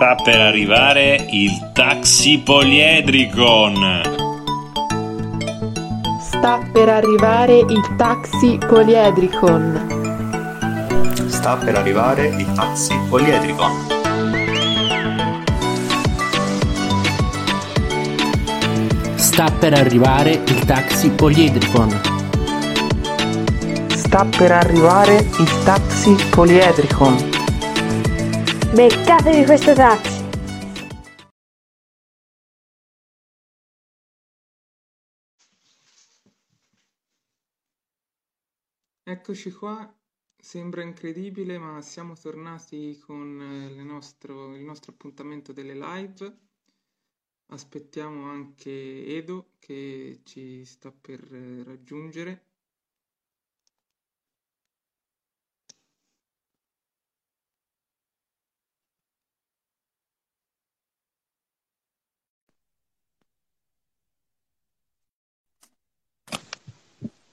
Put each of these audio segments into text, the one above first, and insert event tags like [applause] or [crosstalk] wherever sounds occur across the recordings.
Sta per arrivare il taxi poliedricon. Sta per arrivare il taxi poliedricon. Sta per arrivare il taxi poliedricon. Sta per arrivare il taxi poliedricon. Sta per arrivare il taxi poliedricon. Beccatevi questo taxi! Eccoci qua, sembra incredibile, ma siamo tornati con eh, nostro- il nostro appuntamento delle live. Aspettiamo anche Edo che ci sta per eh, raggiungere.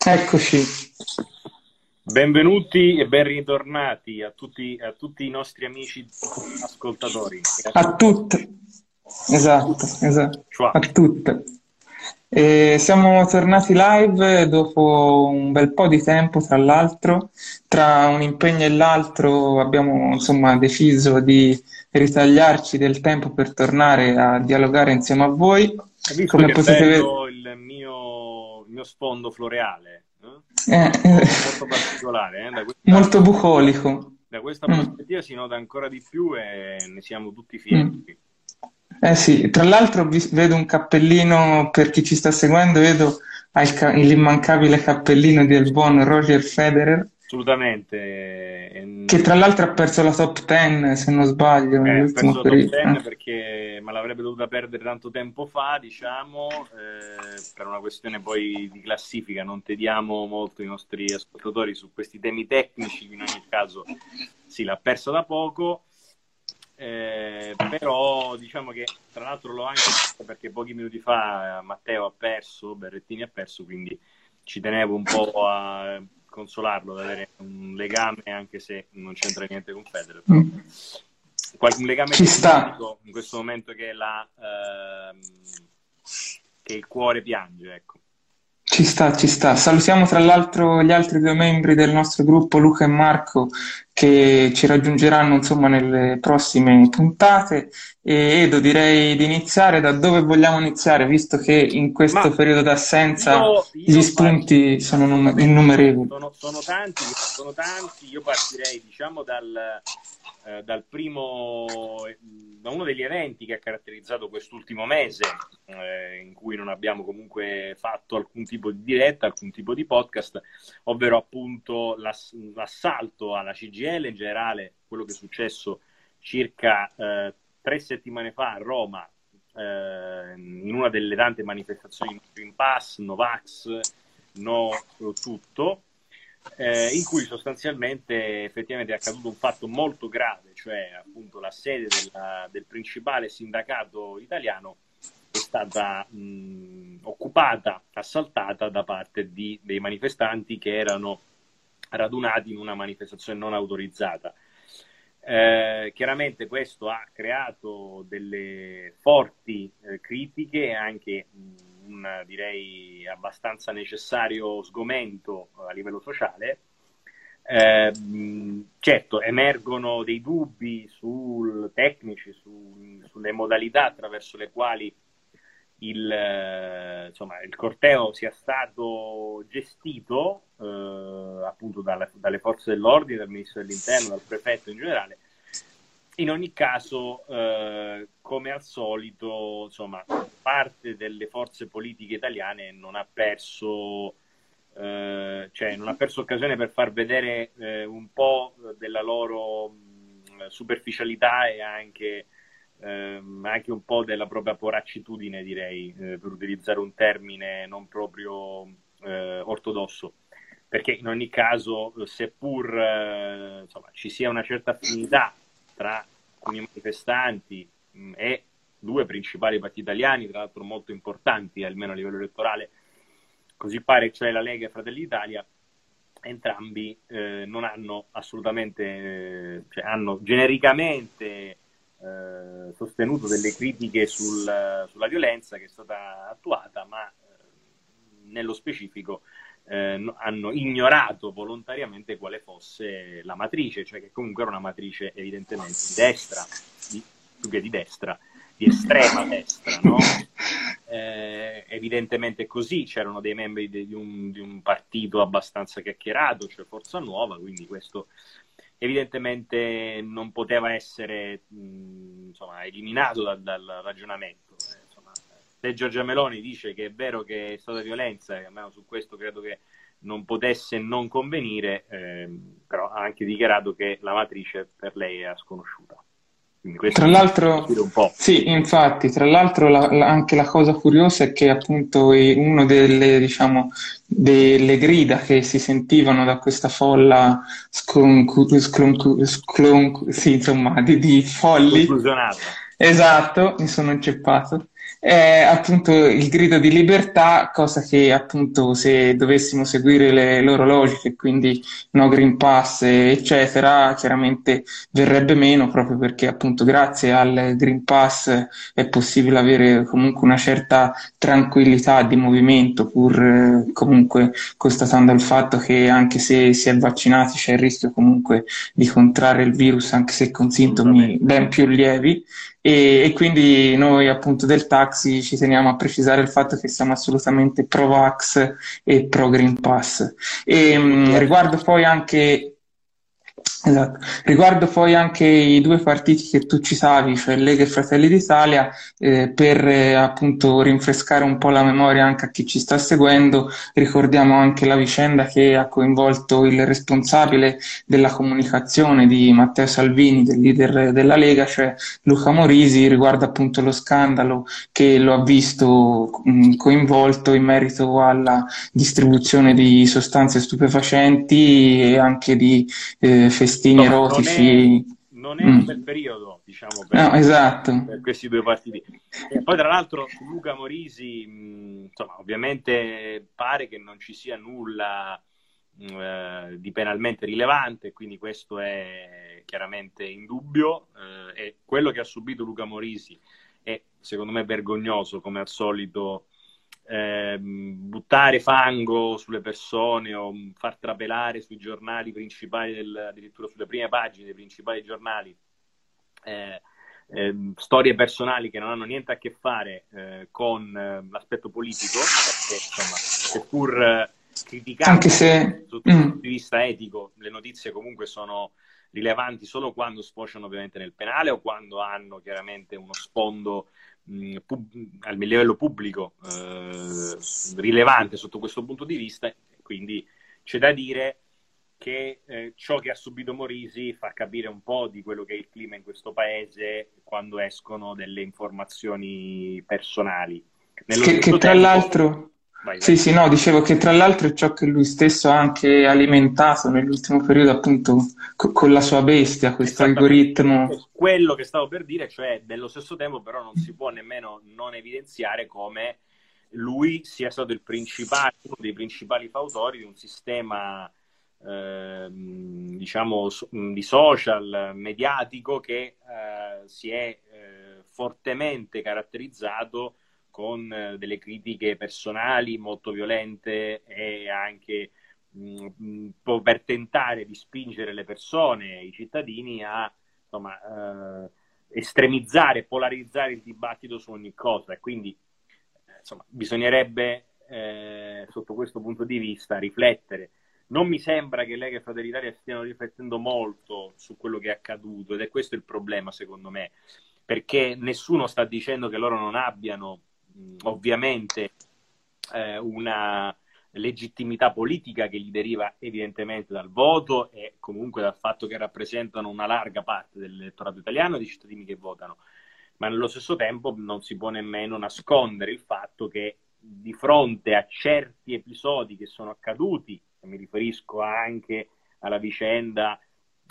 Eccoci, Benvenuti e ben ritornati a tutti, a tutti i nostri amici ascoltatori. a tutte. Esatto, esatto, Ciao. a tutte. E siamo tornati live dopo un bel po' di tempo, tra l'altro. Tra un impegno e l'altro abbiamo insomma deciso di ritagliarci del tempo per tornare a dialogare insieme a voi. Come potete il mio, sfondo floreale? eh? Eh, Molto particolare, eh? Questa, molto bucolico. da questa Mm. prospettiva si nota ancora di più e ne siamo tutti fieri. Eh sì, tra l'altro vedo un cappellino, per chi ci sta seguendo, vedo ca- l'immancabile cappellino del buon Roger Federer, Assolutamente. che tra l'altro ha perso la top 10, se non sbaglio, Eh, ha perso la top periodo. 10 Eh. perché me l'avrebbe dovuta perdere tanto tempo fa, diciamo, eh, per una questione poi di classifica. Non tediamo molto i nostri ascoltatori su questi temi tecnici, in ogni caso sì, l'ha persa da poco. Eh, però diciamo che tra l'altro l'ho anche visto perché pochi minuti fa Matteo ha perso, Berrettini ha perso, quindi ci tenevo un po' a consolarlo, ad avere un legame anche se non c'entra niente con Federer. Qualche legame Ci sta. in questo momento che, la, ehm, che il cuore piange, ecco. Ci sta, ci sta. Salutiamo tra l'altro gli altri due membri del nostro gruppo, Luca e Marco, che ci raggiungeranno insomma nelle prossime puntate. E Edo, direi di iniziare da dove vogliamo iniziare, visto che in questo Ma periodo d'assenza io, gli io spunti partirei, sono num- innumerevoli. sono, sono tanti, sono tanti, io partirei diciamo dal, eh, dal primo, da uno degli eventi che ha caratterizzato quest'ultimo mese, eh, in cui non abbiamo comunque fatto alcun tipo di diretta, alcun tipo di podcast, ovvero appunto l'ass- l'assalto alla CGL in generale, quello che è successo circa eh, tre settimane fa a Roma, eh, in una delle tante manifestazioni Green Pass, Novax, no tutto, eh, in cui sostanzialmente effettivamente è accaduto un fatto molto grave, cioè appunto la sede della- del principale sindacato italiano è stata mh, occupata, assaltata da parte di- dei manifestanti che erano radunati in una manifestazione non autorizzata. Eh, chiaramente questo ha creato delle forti eh, critiche e anche mh, un direi abbastanza necessario sgomento a livello sociale. Eh, mh, certo, emergono dei dubbi sul, tecnici su- sulle modalità attraverso le quali il, eh, insomma, il corteo sia stato gestito eh, appunto dalle, dalle forze dell'ordine, dal ministro dell'interno, dal prefetto in generale. In ogni caso, eh, come al solito, insomma, parte delle forze politiche italiane non ha perso, eh, cioè non ha perso occasione per far vedere eh, un po' della loro mh, superficialità e anche ehm, anche un po' della propria poracitudine, direi, eh, per utilizzare un termine non proprio eh, ortodosso. Perché in ogni caso, seppur eh, insomma, ci sia una certa affinità tra alcuni manifestanti mh, e due principali partiti italiani, tra l'altro molto importanti, almeno a livello elettorale, così pare, cioè la Lega e Fratelli d'Italia, entrambi eh, non hanno assolutamente, eh, cioè hanno genericamente eh, sostenuto delle critiche sul, sulla violenza che è stata attuata, ma eh, nello specifico eh, hanno ignorato volontariamente quale fosse la matrice, cioè che comunque era una matrice evidentemente di destra, di, più che di destra, di estrema destra, no? eh, evidentemente così, c'erano dei membri di, un, di, un, partito abbastanza chiacchierato, cioè Forza Nuova, quindi questo evidentemente non poteva essere mh, insomma, eliminato da, dal ragionamento. Se Giorgia Meloni dice che è vero che è stata violenza, e almeno su questo credo che non potesse non convenire, eh, però ha anche dichiarato che la matrice per lei è sconosciuta. Tra l'altro, sì, infatti, tra l'altro la, la, anche la cosa curiosa è che appunto una delle, diciamo, delle grida che si sentivano da questa folla scloncu, scloncu, scloncu, sì, insomma, di, di folli. Esatto, mi sono inceppato. È appunto il grido di libertà, cosa che appunto se dovessimo seguire le loro logiche, quindi no Green Pass, eccetera, chiaramente verrebbe meno proprio perché appunto grazie al Green Pass è possibile avere comunque una certa tranquillità di movimento, pur eh, comunque constatando il fatto che anche se si è vaccinati c'è il rischio comunque di contrarre il virus anche se con sintomi ben più lievi e, e, quindi noi appunto del taxi ci teniamo a precisare il fatto che siamo assolutamente pro Vax e pro Green Pass. E mh, riguardo poi anche Esatto. Riguardo poi anche i due partiti che tu citavi, cioè Lega e Fratelli d'Italia, eh, per eh, appunto rinfrescare un po' la memoria anche a chi ci sta seguendo, ricordiamo anche la vicenda che ha coinvolto il responsabile della comunicazione di Matteo Salvini, del leader della Lega, cioè Luca Morisi, riguardo appunto lo scandalo che lo ha visto mh, coinvolto in merito alla distribuzione di sostanze stupefacenti e anche di eh, festini no, erotici. Non è, non è mm. un bel periodo, diciamo, per, no, esatto. per questi due partiti. E poi, tra l'altro, Luca Morisi, mh, insomma, ovviamente pare che non ci sia nulla mh, eh, di penalmente rilevante, quindi questo è chiaramente in dubbio. Eh, e quello che ha subito Luca Morisi è, secondo me, vergognoso, come al solito eh, buttare fango sulle persone o far trapelare sui giornali principali, del, addirittura sulle prime pagine dei principali giornali, eh, eh, storie personali che non hanno niente a che fare eh, con eh, l'aspetto politico, perché insomma, seppur eh, criticate se... sotto il mm. punto di vista etico, le notizie comunque sono rilevanti solo quando sfociano ovviamente nel penale o quando hanno chiaramente uno sfondo pub- al livello pubblico eh, rilevante sotto questo punto di vista, quindi c'è da dire che eh, ciò che ha subito Morisi fa capire un po' di quello che è il clima in questo paese quando escono delle informazioni personali. Nello che, che tra tempo... l'altro Vai, vai. Sì, sì, no, dicevo che tra l'altro è ciò che lui stesso ha anche alimentato nell'ultimo periodo, appunto, co- con la sua bestia, questo algoritmo. Quello che stavo per dire, cioè, nello stesso tempo, però, non si può nemmeno non evidenziare come lui sia stato il principale, uno dei principali fautori di un sistema, eh, diciamo, di social, mediatico, che eh, si è eh, fortemente caratterizzato con eh, delle critiche personali molto violente e anche mm, per tentare di spingere le persone, i cittadini a insomma, eh, estremizzare, polarizzare il dibattito su ogni cosa. E quindi eh, insomma, bisognerebbe eh, sotto questo punto di vista riflettere. Non mi sembra che lei e Fratelli Italia stiano riflettendo molto su quello che è accaduto ed è questo il problema secondo me, perché nessuno sta dicendo che loro non abbiano ovviamente eh, una legittimità politica che gli deriva evidentemente dal voto e comunque dal fatto che rappresentano una larga parte dell'elettorato italiano e dei cittadini che votano, ma nello stesso tempo non si può nemmeno nascondere il fatto che di fronte a certi episodi che sono accaduti, e mi riferisco anche alla vicenda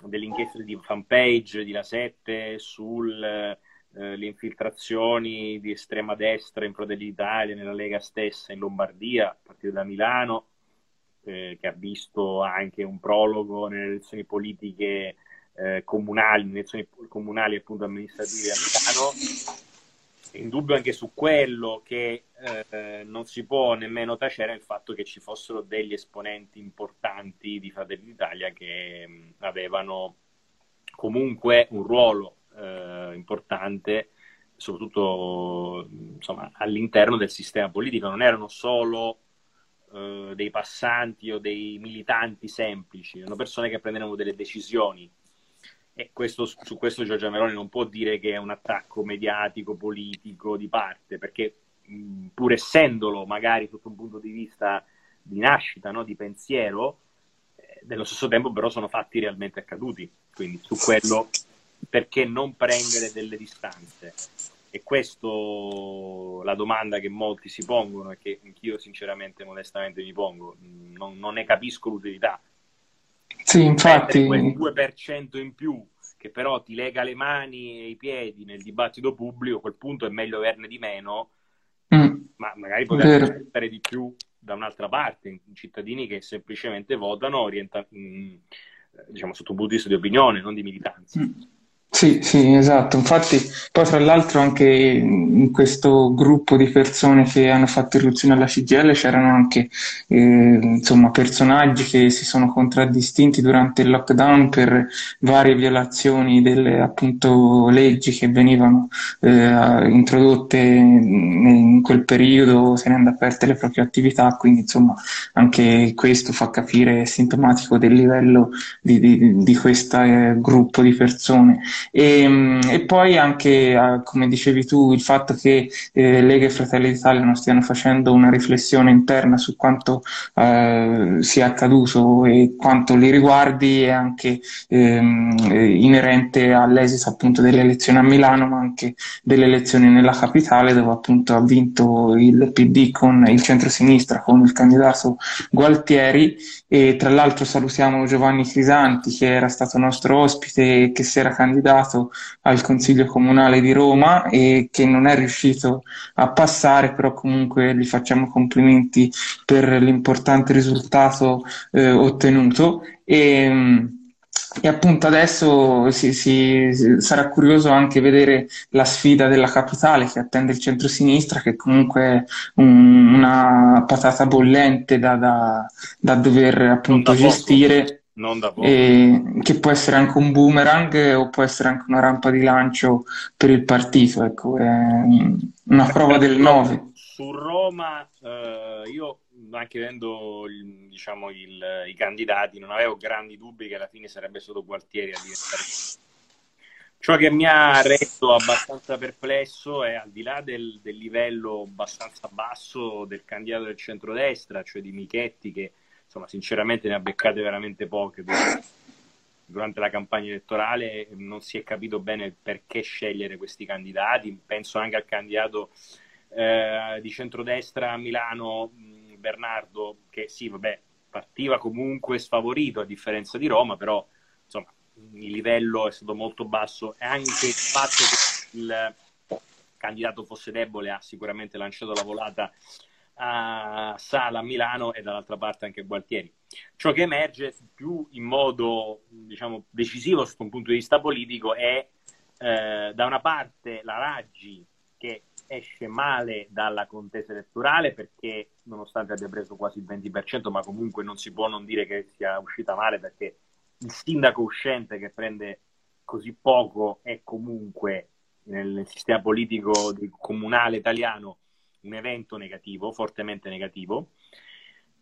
dell'inchiesta di fanpage di La Sette sul eh, le infiltrazioni di estrema destra in Fratelli d'Italia, nella Lega stessa in Lombardia, a partire da Milano, eh, che ha visto anche un prologo nelle elezioni politiche eh, comunali, nelle elezioni comunali appunto amministrative a Milano. È indubbio anche su quello che eh, non si può nemmeno tacere il fatto che ci fossero degli esponenti importanti di Fratelli d'Italia che mh, avevano comunque un ruolo eh, importante, soprattutto insomma, all'interno del sistema politico. Non erano solo eh, dei passanti o dei militanti semplici, erano persone che prendevano delle decisioni. E questo, su questo Giorgia Meloni non può dire che è un attacco mediatico, politico, di parte, perché pur essendolo magari sotto un punto di vista di nascita, no? di pensiero, eh, nello stesso tempo però sono fatti realmente accaduti. Quindi su quello perché non prendere delle distanze? E questo la domanda che molti si pongono e che anch'io sinceramente, modestamente mi pongo. Non, non ne capisco l'utilità. Sì, infatti... Quel 2% in più che però ti lega le mani e i piedi nel dibattito pubblico, a quel punto è meglio averne di meno, mm. ma magari poter stare di più da un'altra parte, in cittadini che semplicemente votano orienta- in, diciamo, sotto un punto di vista di opinione, non di militanza. Mm. Sì, sì, esatto. Infatti, poi tra l'altro anche in questo gruppo di persone che hanno fatto irruzione alla CGL c'erano anche eh, insomma, personaggi che si sono contraddistinti durante il lockdown per varie violazioni delle appunto leggi che venivano eh, introdotte in quel periodo, tenendo aperte le proprie attività. Quindi, insomma, anche questo fa capire sintomatico del livello di, di, di questo eh, gruppo di persone. E, ehm, e poi anche, ah, come dicevi tu, il fatto che eh, Lega e Fratelli d'Italia non stiano facendo una riflessione interna su quanto eh, sia accaduto e quanto li riguardi è anche ehm, inerente all'esito appunto delle elezioni a Milano, ma anche delle elezioni nella capitale, dove appunto ha vinto il PD con il centro-sinistra, con il candidato Gualtieri. E tra l'altro salutiamo Giovanni Crisanti, che era stato nostro ospite e che si era candidato candidato al Consiglio Comunale di Roma e che non è riuscito a passare, però comunque gli facciamo complimenti per l'importante risultato eh, ottenuto. E, mm, e appunto adesso si, si, sarà curioso anche vedere la sfida della capitale che attende il centro-sinistra, che comunque è un, una patata bollente da, da, da dover appunto gestire poco. E che può essere anche un boomerang o può essere anche una rampa di lancio per il partito. Ecco, è una prova del 9. Su Roma, eh, io anche vedendo diciamo, il, i candidati, non avevo grandi dubbi che alla fine sarebbe stato Gualtieri a diventare. Ciò che mi ha reso abbastanza perplesso è al di là del, del livello abbastanza basso del candidato del centrodestra, cioè di Michetti, che insomma, sinceramente ne ha beccate veramente poche durante la campagna elettorale. Non si è capito bene perché scegliere questi candidati. Penso anche al candidato eh, di centrodestra a Milano, Bernardo, che sì, vabbè, partiva comunque sfavorito a differenza di Roma, però insomma il livello è stato molto basso e anche il fatto che il candidato fosse debole ha sicuramente lanciato la volata a Sala a Milano e dall'altra parte anche Gualtieri. Ciò che emerge più in modo diciamo, decisivo sotto un punto di vista politico è eh, da una parte la Raggi che esce male dalla contesa elettorale perché nonostante abbia preso quasi il 20% ma comunque non si può non dire che sia uscita male perché il sindaco uscente che prende così poco è comunque nel sistema politico comunale italiano un evento negativo, fortemente negativo,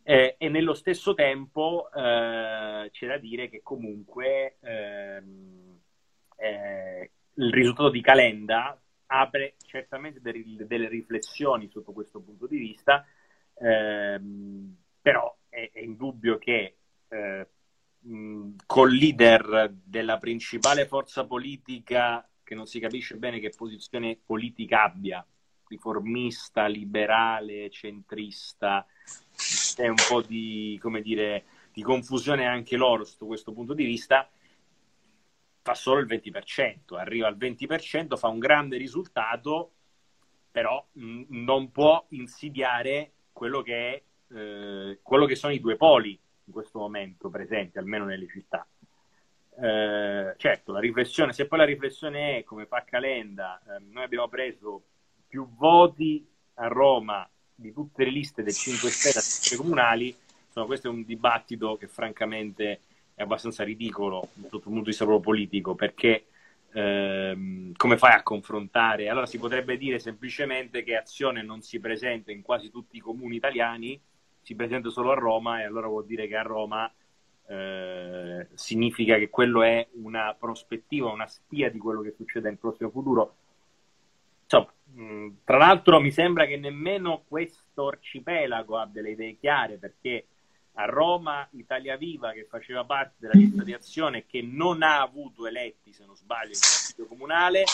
eh, e nello stesso tempo eh, c'è da dire che comunque ehm, eh, il risultato di Calenda apre certamente delle, delle, riflessioni sotto questo punto di vista, ehm, però è, è indubbio che eh, col leader della principale forza politica che non si capisce bene che posizione politica abbia riformista, liberale, centrista, c'è un po' di, come dire, di confusione anche loro sotto questo punto di vista, fa solo il 20%, arriva al 20%, fa un grande risultato, però mh, non può insidiare quello che, è, eh, quello che sono i due poli in questo momento presenti, almeno nelle città. eh, certo, la riflessione, se poi la riflessione è come fa Calenda, eh, noi abbiamo preso più voti a Roma di tutte le liste del 5 Stelle comunali, insomma, questo è un dibattito che francamente è abbastanza ridicolo sotto il punto di vista proprio politico, perché ehm, come fai a confrontare? Allora si potrebbe dire semplicemente che Azione non si presenta in quasi tutti i comuni italiani, si presenta solo a Roma e allora vuol dire che a Roma eh, significa che quello è una prospettiva, una spia di quello che succede nel prossimo futuro. Mh, tra l'altro mi sembra che nemmeno questo arcipelago abbia le idee chiare perché a Roma Italia Viva, che faceva parte della lista di azione che non ha avuto eletti, se non sbaglio, il Consiglio Comunale,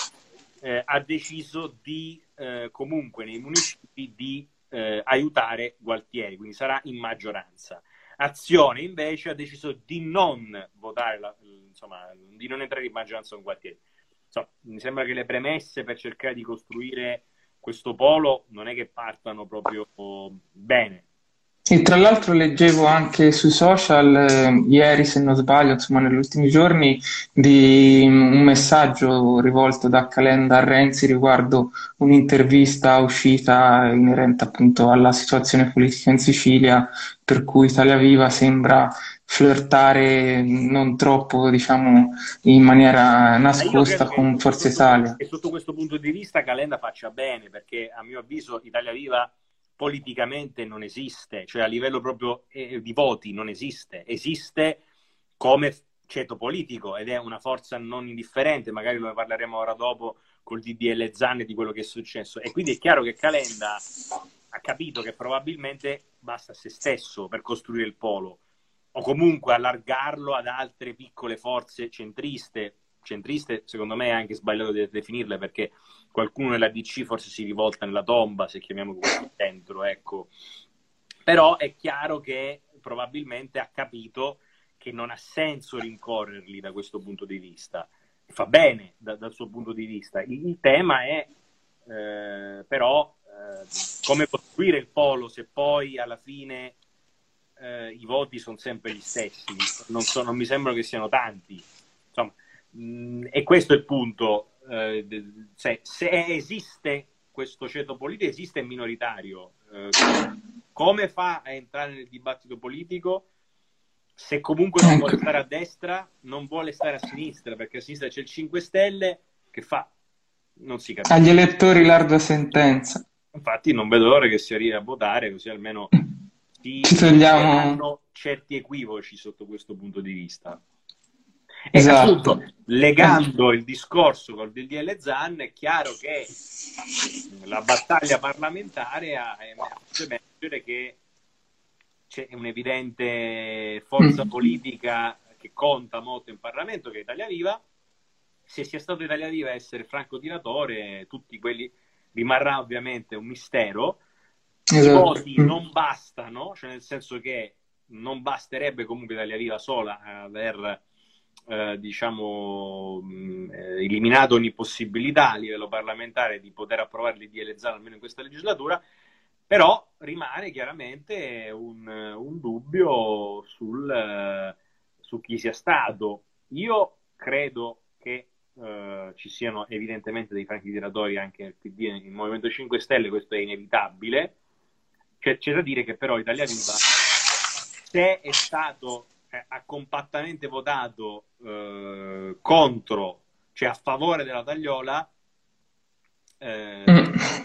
eh, ha deciso di eh, comunque nei municipi di eh, aiutare Gualtieri, quindi sarà in maggioranza. Azione invece ha deciso di non votare, la, insomma, di non entrare in maggioranza con Gualtieri. Insomma, mi sembra che le premesse per cercare di costruire questo polo non è che partano proprio bene. E tra l'altro leggevo anche sui social, eh, ieri se non sbaglio, insomma negli ultimi giorni, di un messaggio rivolto da Calenda a Renzi riguardo un'intervista uscita inerente appunto alla situazione politica in Sicilia, per cui Italia Viva sembra flirtare non troppo, diciamo, in maniera nascosta con Forza Italia. E sotto questo punto di vista Calenda faccia bene, perché a mio avviso Italia Viva politicamente non esiste, cioè a livello proprio eh, di voti non esiste, esiste come ceto politico ed è una forza non indifferente, magari lo parleremo ora dopo col DDL Zanne di quello che è successo. E quindi è chiaro che Calenda ha capito che probabilmente basta a se stesso per costruire il polo o comunque allargarlo ad altre piccole forze centriste. Centriste, secondo me, è anche sbagliato di definirle perché qualcuno nella DC forse si rivolta nella tomba, se chiamiamo così, [laughs] dentro, ecco. Però è chiaro che probabilmente ha capito che non ha senso rincorrerli da questo punto di vista. Fa bene da, dal suo punto di vista. Il, il tema è eh, però eh, come costruire il polo se poi alla fine eh, i voti sono sempre gli stessi, non, so, non mi sembra che siano tanti. Insomma, mh, e questo è il punto eh, se, se, esiste questo ceto politico, esiste minoritario. Eh, come fa a entrare nel dibattito politico? Se comunque non vuole stare a destra, non vuole stare a sinistra, perché a sinistra c'è il 5 Stelle, che fa? Non si capisce. Agli elettori l'ardua sentenza. Infatti non vedo l'ora che si arrivi a votare, così almeno si Ci togliamo certi equivoci sotto questo punto di vista. Esatto. appunto, legando il discorso col DDL Zan, è chiaro che la battaglia parlamentare ha fatto emergere che c'è un'evidente forza mm. politica che conta molto in Parlamento, che è Italia Viva. Se sia stato Italia Viva a essere francotiratore, tutti quelli rimarrà ovviamente un mistero. Esatto. I voti mm. non bastano, cioè nel senso che non basterebbe comunque Italia Viva sola aver eh, diciamo, mh, eh, eliminato ogni possibilità a livello parlamentare di poter approvare l'IDL Zan almeno in questa legislatura, però rimane chiaramente un, un dubbio sul, su chi sia stato. Io credo che Uh, ci siano evidentemente dei franchi tiratori anche nel PD e nel Movimento 5 Stelle, questo è inevitabile. C'è, c'è da dire che però Italia Viva, se è stato eh, ha compattamente votato eh, contro, cioè a favore della tagliola, eh, mm.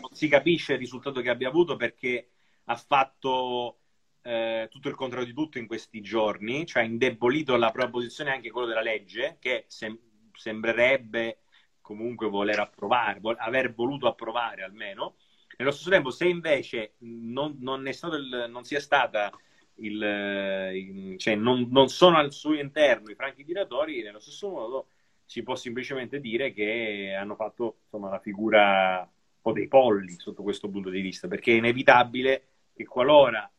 non si capisce il risultato che abbia avuto perché ha fatto eh, tutto il contrario di tutto in questi giorni, cioè ha indebolito la propria posizione anche quello della legge, che sem- sembrerebbe comunque voler approvare, vol- aver voluto approvare almeno. Nello stesso tempo, se invece non, non, il, non sia stata il, il, cioè non, non, sono al suo interno i franchi tiratori, nello stesso modo si può semplicemente dire che hanno fatto insomma, la figura un po' dei polli sotto questo punto di vista, perché è inevitabile che qualora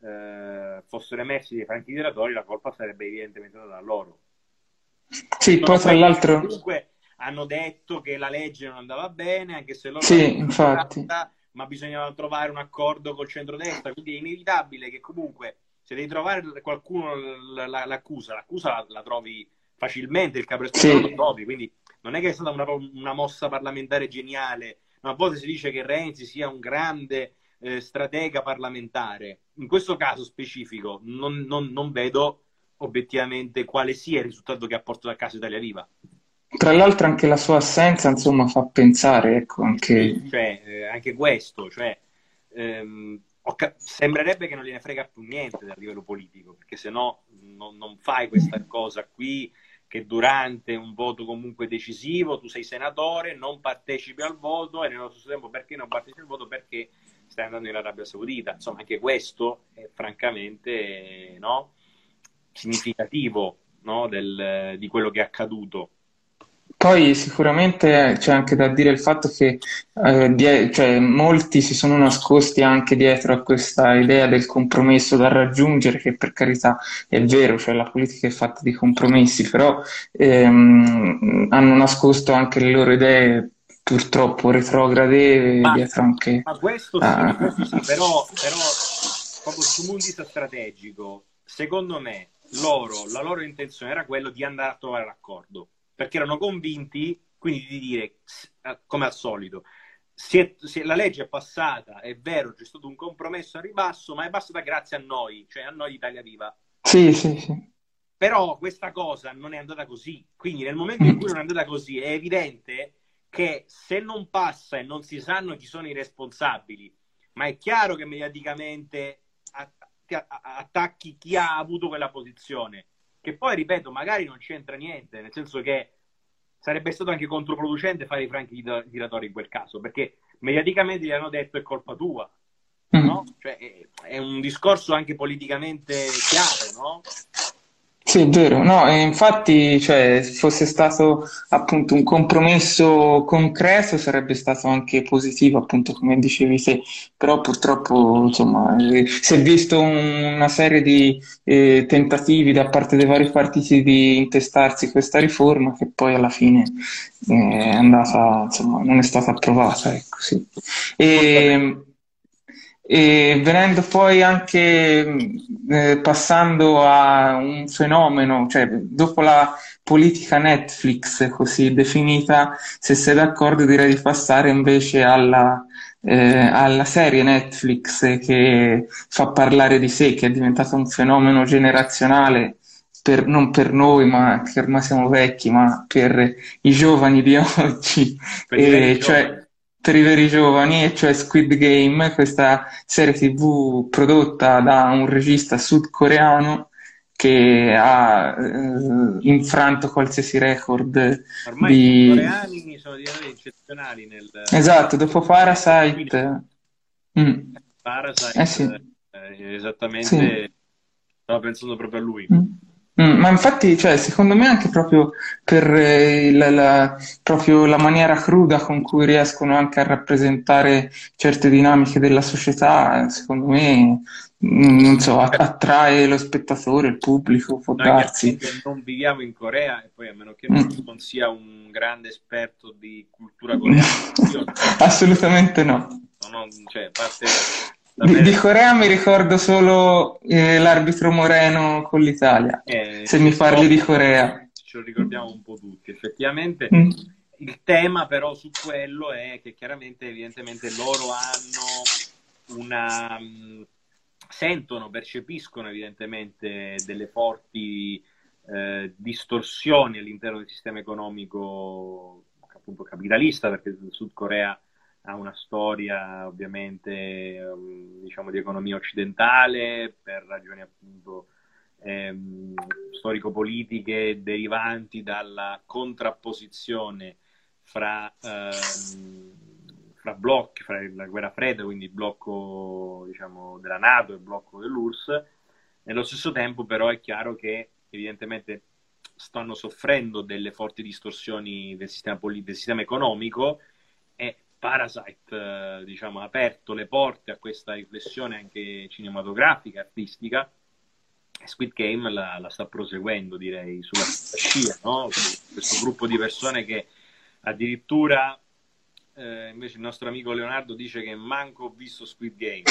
eh, fossero emersi dei franchi tiratori la colpa sarebbe evidentemente data a loro. Sì, poi tra l'altro... Comunque hanno detto che la legge non andava bene, anche se loro... Sì, infatti. Fatta, ma bisognava trovare un accordo col centrodestra, quindi è inevitabile che comunque se devi trovare qualcuno l'accusa, l'accusa la, la trovi facilmente il capo Sì. lo trovi, quindi non è che è stata una, una mossa parlamentare geniale, ma a volte si dice che Renzi sia un grande eh, stratega parlamentare. In questo caso specifico non, non- non vedo obiettivamente quale sia il risultato che ha portato a casa Italia Viva. Tra l'altro anche la sua assenza, insomma, fa pensare, ecco, anche... Cioè, eh, anche questo, cioè, ehm, ca- sembrerebbe che non gliene frega più niente dal livello politico, perché se no non, non fai questa cosa qui che durante un voto comunque decisivo tu sei senatore, non partecipi al voto e nello stesso tempo perché non partecipi al voto? Perché stai andando in Arabia Saudita. Insomma, anche questo è francamente no, significativo no, del- di quello che è accaduto. Poi sicuramente c'è anche da dire il fatto che eh, die- cioè, molti si sono nascosti anche dietro a questa idea del compromesso da raggiungere, che per carità è vero, cioè la politica è fatta di compromessi, però ehm, hanno nascosto anche le loro idee purtroppo retrograde Ma, dietro anche ma questo sì, a... questo sì, però, però proprio di vista strategico, secondo me loro, la loro intenzione era quello di andare a trovare l'accordo, perché erano convinti quindi di dire, eh, come al solito, si è- la legge è passata, è vero, c'è stato un compromesso a ribasso, ma è passata grazie a noi, cioè a noi Italia Viva. Sì, sì, sì. Però questa cosa non è andata così. Quindi nel momento in cui non è andata così, è evidente che se non passa e non si sanno chi sono i responsabili, ma è chiaro che mediaticamente attacchi chi ha avuto quella posizione, che poi, ripeto, magari non c'entra niente, nel senso che sarebbe stato anche controproducente fare i franchi tira- tiratori in quel caso, perché mediaticamente gli hanno detto è colpa tua, Mm. no? Cioè, è, è un discorso anche politicamente chiaro, no? Sì, è vero, no, e infatti, cioè, se fosse stato appunto un compromesso concreto sarebbe stato anche positivo, appunto, come dicevi te, però purtroppo, insomma, eh, si è visto un- una serie di eh, tentativi da parte dei vari partiti di intestarsi questa riforma che poi alla fine eh, è andata, insomma, non è stata approvata, ecco, sì. E, e venendo poi anche, eh, passando a un fenomeno, cioè dopo la politica Netflix così definita, se sei d'accordo direi di passare invece alla, eh, alla serie Netflix che fa parlare di sé, che è diventata un fenomeno generazionale. Per, non per noi, ma che ormai siamo vecchi, ma per i giovani di [laughs] oggi, Per cioè giovani. Per i veri giovani, e cioè Squid Game, questa serie TV prodotta da un regista sudcoreano che ha eh, infranto qualsiasi record Ormai i di... coreani sono diventati eccezionali nel Esatto, dopo Parasite... Mm, Parasite, eh sì, eh, esattamente, sì. stavo pensando proprio a lui. Mm. Mm, ma infatti, cioè, secondo me anche proprio per eh, la, la- proprio la maniera cruda con cui riescono anche a rappresentare certe dinamiche della società, secondo me, mm, non so, attrae lo spettatore, il pubblico, può Noi darsi. non viviamo in Corea e poi a meno che Mm. non, sia un grande esperto di cultura coreana, io [laughs] Assolutamente no. non ho, cioè, parte Di, di Corea mi ricordo solo eh, l'arbitro Moreno con l'Italia, eh, se mi parli di Corea. ce lo ricordiamo un po' tutti. Effettivamente Mm. il tema però su quello è che chiaramente, evidentemente, loro hanno una... mh, sentono, percepiscono evidentemente delle forti eh, distorsioni all'interno del sistema economico appunto capitalista, perché Sud Corea ha una storia ovviamente ehm, diciamo di economia occidentale per ragioni appunto ehm, storico-politiche derivanti dalla contrapposizione fra, ehm, fra blocchi, fra la guerra fredda, quindi il blocco diciamo, della Nato e il blocco dell'URSS. Nello stesso tempo però è chiaro che evidentemente stanno soffrendo delle forti distorsioni del sistema, del sistema economico Parasite eh, diciamo, ha aperto le porte a questa riflessione anche cinematografica, artistica e Squid Game la, la sta proseguendo direi sulla scia, no? Questo gruppo di persone che addirittura eh, invece il nostro amico Leonardo dice che manco ho visto Squid Game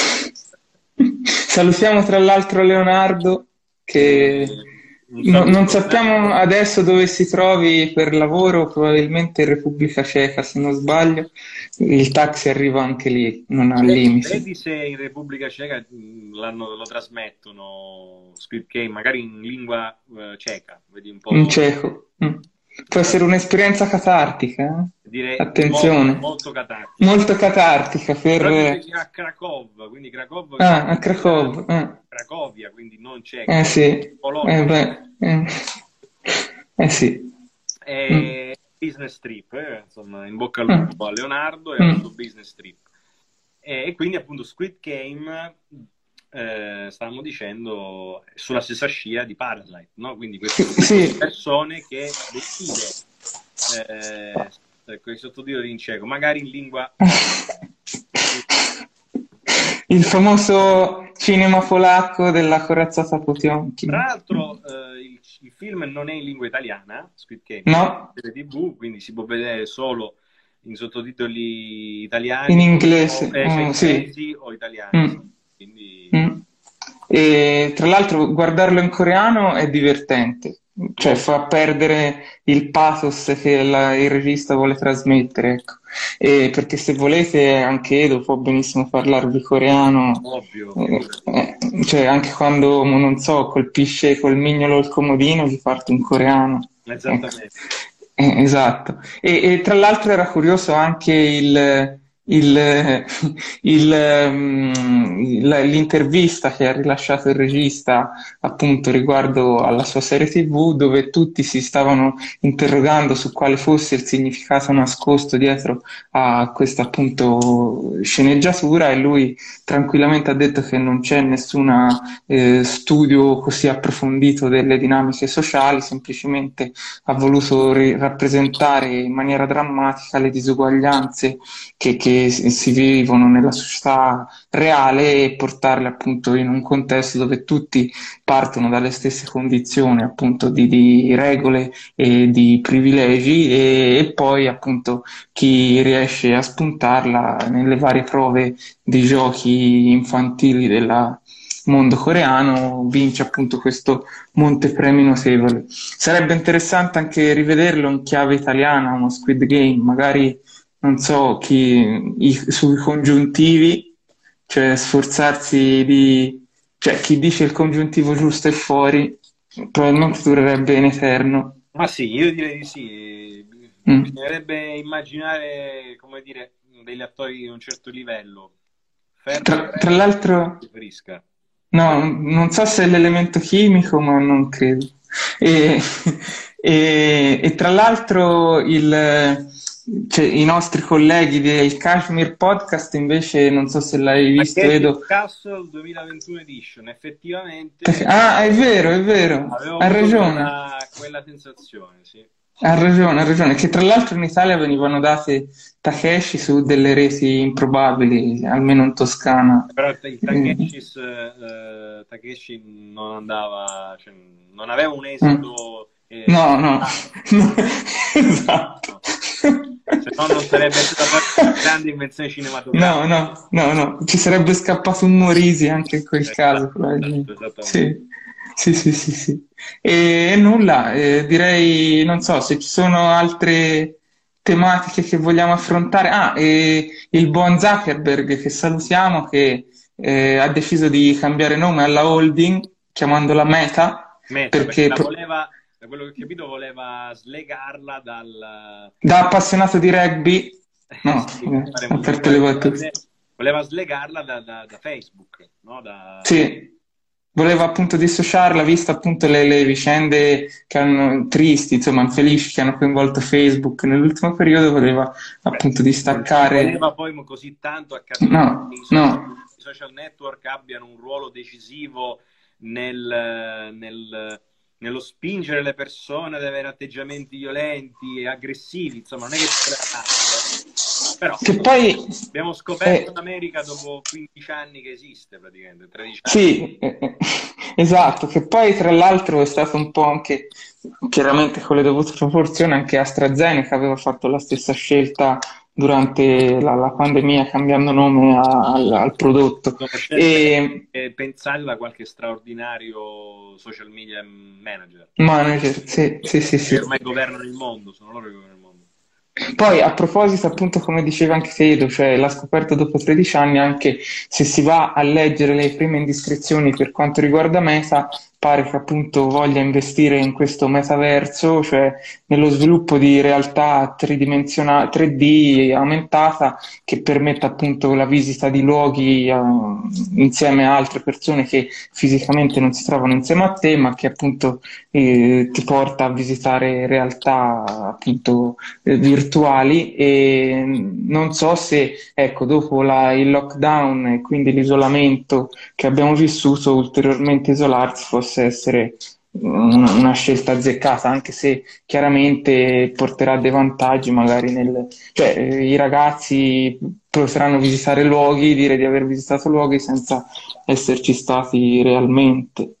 Salutiamo tra l'altro Leonardo che Un No- non sappiamo adesso dove si trovi per lavoro, probabilmente in Repubblica Ceca, se non sbaglio. Il taxi arriva anche lì, non ha limiti. vedi se in Repubblica Ceca l'hanno- lo trasmettono Squid Game, magari in lingua eh, ceca, vedi un po'. In ceco. Mm. Può essere un'esperienza catartica, eh? Direi Attenzione. molto, molto catartico. Molto catartica per... a Cracov, quindi Cracov Ah, a Cracovia. eh. Cracovia, quindi non ceca. Eh sì, Polonia. eh beh, eh. Eh sì. E business trip, eh, insomma, in bocca al Mm. lupo a Leonardo e al Mm. suo business trip. E, e quindi appunto Squid Game, eh, stavamo dicendo, sulla stessa scia di Parasite, no? Quindi queste [laughs] Sì. persone che decide, eh, ecco, il sottotitolo in cieco, magari in lingua... Il famoso cinema polacco della corazzata Potionkin. Tra l'altro eh, il, il film non è in lingua italiana, Squid Game, No. è TV, quindi si può vedere solo in sottotitoli italiani In inglese, o, eh, mm, sì. inglesi o italiani. Mm. E tra l'altro guardarlo in coreano è divertente, cioè fa perdere il pathos che la- il regista vuole trasmettere, ecco. E perché se volete anche Edo può benissimo parlarvi coreano, ovvio, eh, eh, cioè anche quando, non so, colpisce col mignolo il comodino gli parte in coreano. esattamente. Eh, esatto. E, e tra l'altro era curioso anche il, il- [laughs] il, ehm, l'intervista che ha rilasciato il regista appunto riguardo alla sua serie TV, dove tutti si stavano interrogando su quale fosse il significato nascosto dietro a questa appunto sceneggiatura e lui tranquillamente ha detto che non c'è nessun studio così approfondito delle dinamiche sociali, semplicemente ha voluto ri- rappresentare in maniera drammatica le disuguaglianze che, che si vivono nella società reale e portarle appunto in un contesto dove tutti partono dalle stesse condizioni appunto di, di regole e di privilegi e, e poi appunto chi riesce a spuntarla nelle varie prove di giochi infantili del mondo coreano vince appunto questo montepremi notevole. Sarebbe interessante anche rivederlo in chiave italiana, uno Squid Game, magari non so, chi, i- sui congiuntivi, cioè sforzarsi di, cioè chi dice il congiuntivo giusto è fuori, probabilmente durerebbe in eterno. Ma sì, io direi di sì. Mm. Bisognerebbe immaginare, come dire, degli attori di un certo livello. Ferro Tra, tra l'altro, no, non so se è l'elemento chimico, ma non credo. E, e- e tra l'altro il, cioè, i nostri colleghi del Kashmir Podcast invece, non so se l'hai visto, Edo. Castle 2021 Edition, effettivamente Ah, è vero, è vero, ha ragione. quella, quella sensazione, sì. Ha ragione, ha ragione, che tra l'altro in Italia venivano date Takeshi su delle reti improbabili, almeno in Toscana. Però il Takeshis, eh, Takeshi non andava, cioè, non aveva un esito. eh, Mm. No, no, [laughs] esatto. Se no non sarebbe stata una [laughs] grande invenzione cinematografica. No, no, no, no, ci sarebbe scappato un Morisi anche in quel Esatto, caso, probabilmente. esattamente. Sì, sì, sì, sì, sì. E, nulla, eh, direi, non so, se ci sono altre tematiche che vogliamo affrontare. Ah, e il buon Zuckerberg, che salutiamo, che eh, ha deciso di cambiare nome alla holding, chiamandola Meta, Meta, perché perché la voleva, da quello che ho capito, voleva slegarla dal... da appassionato di rugby, no, [laughs] Sì, eh. Voleva slegarla da, da- da Facebook, no? Da- Sì, voleva appunto dissociarla, visto appunto le, le vicende che hanno, tristi, insomma, infelici che hanno coinvolto Facebook nell'ultimo periodo, voleva appunto Non distaccare. voleva poi così tanto accadere No, che i social, no. i social network abbiano un ruolo decisivo nel, nel- nello spingere le persone ad avere atteggiamenti violenti e aggressivi, insomma, non è che sia facile. Però Che poi, abbiamo scoperto eh, l'America dopo 15 anni che esiste, praticamente, 13 anni. Sì, eh, eh, esatto, che poi tra l'altro è stato un po' anche, chiaramente con le dovute proporzioni, anche AstraZeneca aveva fatto la stessa scelta durante la, la pandemia cambiando nome a- al, al prodotto. E pensate da qualche straordinario social media manager manager, sì, sì, sì, sì. che ormai governano il mondo, sono loro che governano il mondo. Poi a proposito, appunto, come diceva anche Edo, cioè l'ha scoperto dopo 13 anni, anche se si va a leggere le prime indiscrezioni per quanto riguarda Meta, pare che appunto voglia investire in questo metaverso, cioè nello sviluppo di realtà tridimensionale, 3D aumentata che permetta appunto la visita di luoghi eh, insieme a altre persone che fisicamente non si trovano insieme a te, ma che appunto eh, ti porta a visitare realtà appunto eh, virtuali. E non so se ecco dopo la- il lockdown e quindi l'isolamento che abbiamo vissuto ulteriormente isolarsi possa essere una, una scelta azzeccata anche se chiaramente porterà dei vantaggi magari nel cioè i ragazzi potranno visitare luoghi dire di aver visitato luoghi senza esserci stati realmente.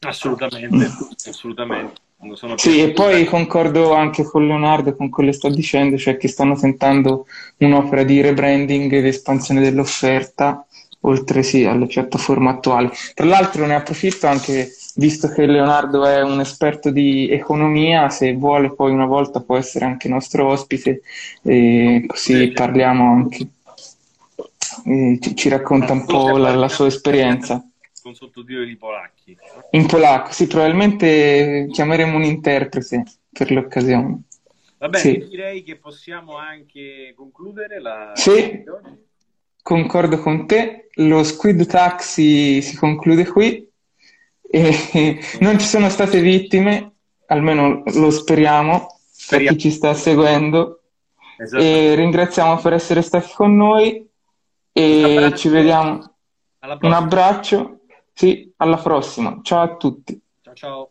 Assolutamente, assolutamente. Non sono Sì, e poi concordo anche con Leonardo con quello che sta dicendo, cioè che stanno tentando un'opera di rebranding ed espansione dell'offerta, oltre sì alle piattaforme attuali. Tra l'altro ne approfitto anche, visto che Leonardo è un esperto di economia, se vuole poi una volta può essere anche nostro ospite, e così parliamo anche, e ci, ci racconta un po' la, la sua esperienza. con sottotitoli di polacchi. In polacco, sì, probabilmente chiameremo un interprete per l'occasione. Va bene, Sì. direi che possiamo anche concludere la Sì. Concordo con te, lo Squid Taxi si conclude qui e [laughs] non ci sono state vittime, almeno lo speriamo, per Speriamo. chi ci sta seguendo. Esatto. E ringraziamo per essere stati con noi e ci vediamo. Un abbraccio, sì, alla prossima. Ciao a tutti. Ciao ciao.